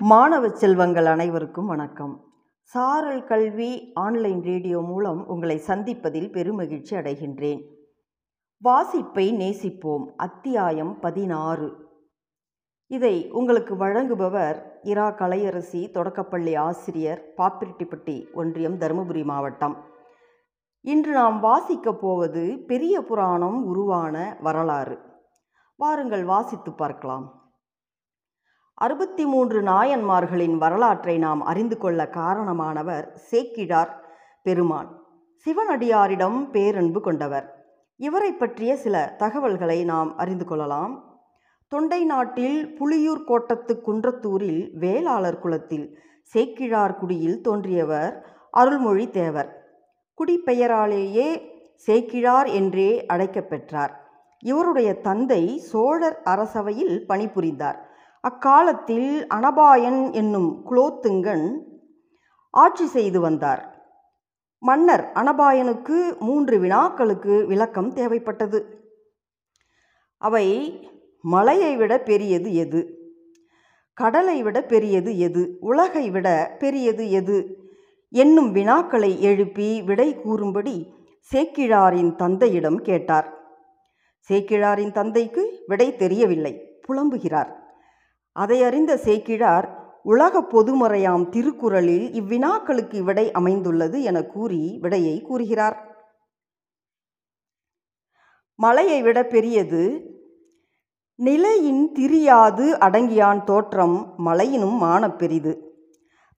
மாணவ செல்வங்கள் அனைவருக்கும் வணக்கம். சாரல் கல்வி ஆன்லைன் ரேடியோ மூலம் உங்களை சந்திப்பதில் பெருமகிழ்ச்சி அடைகின்றேன். வாசிப்பை நேசிப்போம். அத்தியாயம் பதினாறு. இதை உங்களுக்கு வழங்குபவர் இரா கலையரசி தொடக்கப்பள்ளி ஆசிரியர் பாப்பிரெட்டிப்பட்டி ஒன்றியம் தருமபுரி மாவட்டம். இன்று நாம் வாசிக்கப் போவது பெரிய புராணம் உருவான வரலாறு. வாருங்கள் வாசித்து பார்க்கலாம். அறுபத்தி மூன்று நாயன்மார்களின் வரலாற்றை நாம் அறிந்து கொள்ள காரணமானவர் சேக்கிழார் பெருமான். சிவனடியாரிடம் பேரன்பு கொண்டவர். இவரை பற்றிய சில தகவல்களை நாம் அறிந்து கொள்ளலாம். தொண்டை நாட்டில் புலியூர் கோட்டத்து குன்றத்தூரில் வேளாளர் குலத்தில் சேக்கிழார் குடியில் தோன்றியவர் அருள்மொழி தேவர். குடிப்பெயராலேயே சேக்கிழார் என்றே அழைக்கப்பெற்றார். இவருடைய தந்தை சோழர் அரசவையில் பணிபுரிந்தார். அக்காலத்தில் அனபாயன் என்னும் குலோத்துங்கன் ஆட்சி செய்து வந்தார். மன்னர் அனபாயனுக்கு மூன்று வினாக்களுக்கு விளக்கம் தேவைப்பட்டது. அவை மலையை விட பெரியது எது? கடலை விட பெரியது எது? உலகை விட பெரியது எது? என்னும் வினாக்களை எழுப்பி விடை கூறும்படி சேக்கிழாரின் தந்தையிடம் கேட்டார். சேக்கிழாரின் தந்தைக்கு விடை தெரியவில்லை. புலம்புகிறார். அதை அறிந்த சேக்கிழார் உலக பொதுமறையாம் திருக்குறளில் இவ்வினாக்களுக்கு விடை அமைந்துள்ளது என கூறி விடையை கூறுகிறார். மலையை விட பெரியது நிலையின் திரியாது அடங்கியான் தோற்றம் மலையினும் மானப்பெரிது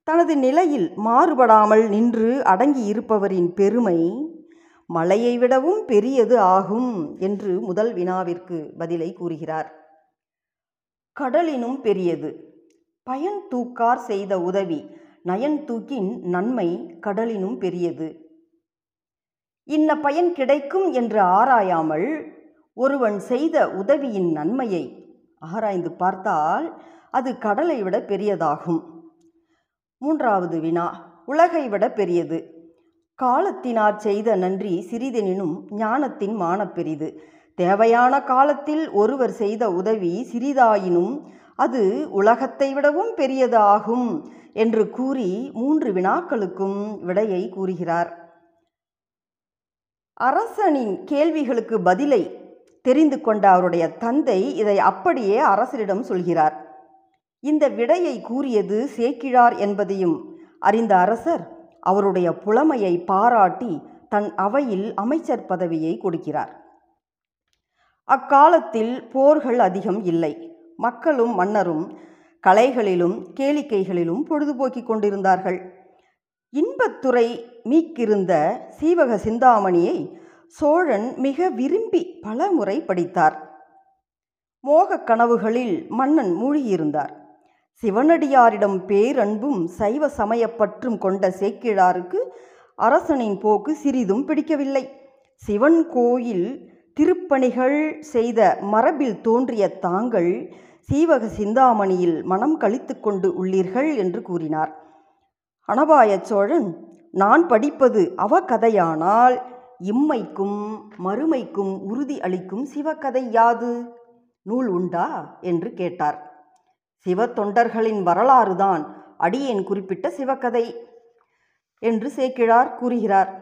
தனது நிலையில் மாறுபடாமல் நின்று அடங்கி இருப்பவரின் பெருமை மலையை விடவும் பெரியது ஆகும் என்று முதல் வினாவிற்கு பதிலை கூறுகிறார். கடலினும் பெரியது. பயன் தூக்கார் செய்த உதவி நயன் தூக்கின் நன்மை கடலினும் பெரியது. இன்ன பயன் கிடைக்கும் என்று ஆராயாமல் ஒருவன் செய்த உதவியின் நன்மையை ஆராய்ந்து பார்த்தால் அது கடலை விட பெரியதாகும். மூன்றாவது வினா உலகை விட பெரியது. காலத்தினார் செய்த நன்றி சிறிதெனினும் ஞானத்தின் மானப்பெரிது. தேவையான காலத்தில் ஒருவர் செய்த உதவி சிறிதாயினும் அது உலகத்தை விடவும் பெரியது ஆகும் என்று கூறி மூன்று வினாக்களுக்கும் விடையை கூறுகிறார். அரசனின் கேள்விகளுக்கு பதிலை தெரிந்து கொண்ட அவருடைய தந்தை இதை அப்படியே அரசரிடம் சொல்கிறார். இந்த விடையை கூறியது சேக்கிழார் என்பதையும் அறிந்த அரசர் அவருடைய புலமையை பாராட்டி தன் அவையில் அமைச்சர் பதவியை கொடுக்கிறார். அக்காலத்தில் போர்கள் அதிகம் இல்லை. மக்களும் மன்னரும் கலைகளிலும் கேளிக்கைகளிலும் பொழுதுபோக்கிக் கொண்டிருந்தார்கள். இன்பத்துறை மீக்கிருந்த சீவக சிந்தாமணியை சோழன் மிக விரும்பி பல முறை படித்தார். மோகக் கனவுகளில் மன்னன் மூழ்கியிருந்தார். சிவனடியாரிடம் பேரன்பும் சைவ சமயப்பற்றும் கொண்ட சேக்கிழாருக்கு அரசனின் போக்கு சிறிதும் பிடிக்கவில்லை. சிவன் கோயில் திருப்பணிகள் செய்த மரபில் தோன்றிய தாங்கள் சீவக சிந்தாமணியில் மனம் கழித்து கொண்டு உள்ளீர்கள் என்று கூறினார். அனபாய சோழன் நான் படிப்பது அவ கதையானால் இம்மைக்கும் மறுமைக்கும் உறுதி அளிக்கும் சிவகதை யாது? நூல் உண்டா? என்று கேட்டார். சிவ தொண்டர்களின் வரலாறுதான் அடியேன் குறிப்பிட்ட சிவகதை என்று சேக்கிழார் கூறுகிறார்.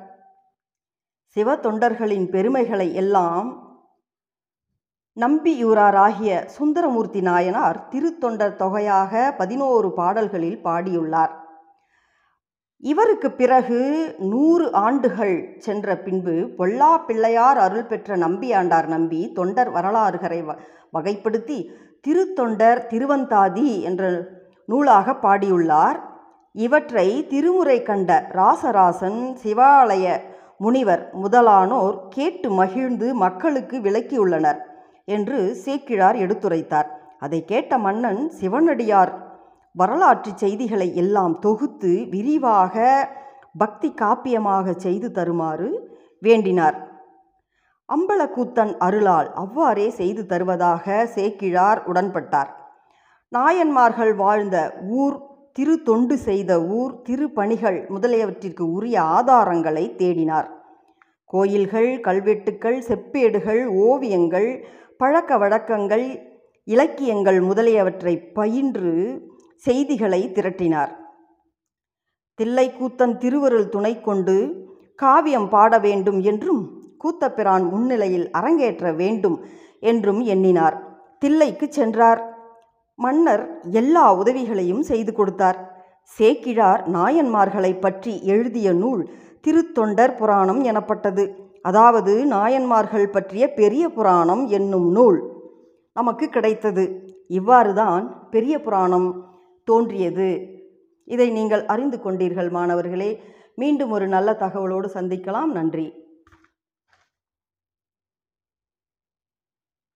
சிவ தொண்டர்களின் பெருமைகளை எல்லாம் நம்பியூராராகிய சுந்தரமூர்த்தி நாயனார் திருத்தொண்டர் தொகையாக பதினோரு பாடல்களில் பாடியுள்ளார். இவருக்கு பிறகு நூறு ஆண்டுகள் சென்ற பின்பு பொல்லா பிள்ளையார் அருள் பெற்ற நம்பியாண்டார் நம்பி தொண்டர் வரலாறுகளை வகைப்படுத்தி திருத்தொண்டர் திருவந்தாதி என்ற நூலாக பாடியுள்ளார். இவற்றை திருமுறை கண்ட ராசராசன் சிவாலய முனிவர் முதலானோர் கேட்டு மகிழ்ந்து மக்களுக்கு விளக்கியுள்ளனர் என்று சேக்கிழார் எடுத்துரைத்தார். அதை கேட்ட மன்னன் சிவனடியார் வரலாற்று செய்திகளை எல்லாம் தொகுத்து விரிவாக பக்தி காப்பியமாக செய்து தருமாறு வேண்டினார். அம்பலக்கூத்தன் அருளால் அவ்வாறே செய்து தருவதாக சேக்கிழார் உடன்பட்டார். நாயன்மார்கள் வாழ்ந்த ஊர் திரு தொண்டு செய்த ஊர் திருப்பணிகள் முதலியவற்றிற்கு உரிய ஆதாரங்களை தேடினார். கோயில்கள் கல்வெட்டுக்கள் செப்பேடுகள் ஓவியங்கள் பழக்க வழக்கங்கள் இலக்கியங்கள் முதலியவற்றை பயின்று செய்திகளை திரட்டினார். தில்லைக்கூத்தன் திருவருள் துணை கொண்டு காவியம் பாட வேண்டும் என்றும் கூத்தப்பிரான் முன்னிலையில் அரங்கேற்ற வேண்டும் என்றும் எண்ணினார். தில்லைக்கு சென்றார். மன்னர் எல்லா உதவிகளையும் செய்து கொடுத்தார். சேக்கிழார் நாயன்மார்களை பற்றி எழுதிய நூல் திருத்தொண்டர் புராணம் எனப்பட்டது. அதாவது நாயன்மார்கள் பற்றிய பெரிய புராணம் என்னும் நூல் நமக்கு கிடைத்தது. இவ்வாறுதான் பெரிய புராணம் தோன்றியது. இதை நீங்கள் அறிந்து கொண்டீர்கள் மாணவர்களே. மீண்டும் ஒரு நல்ல தகவலோடு சந்திக்கலாம். நன்றி.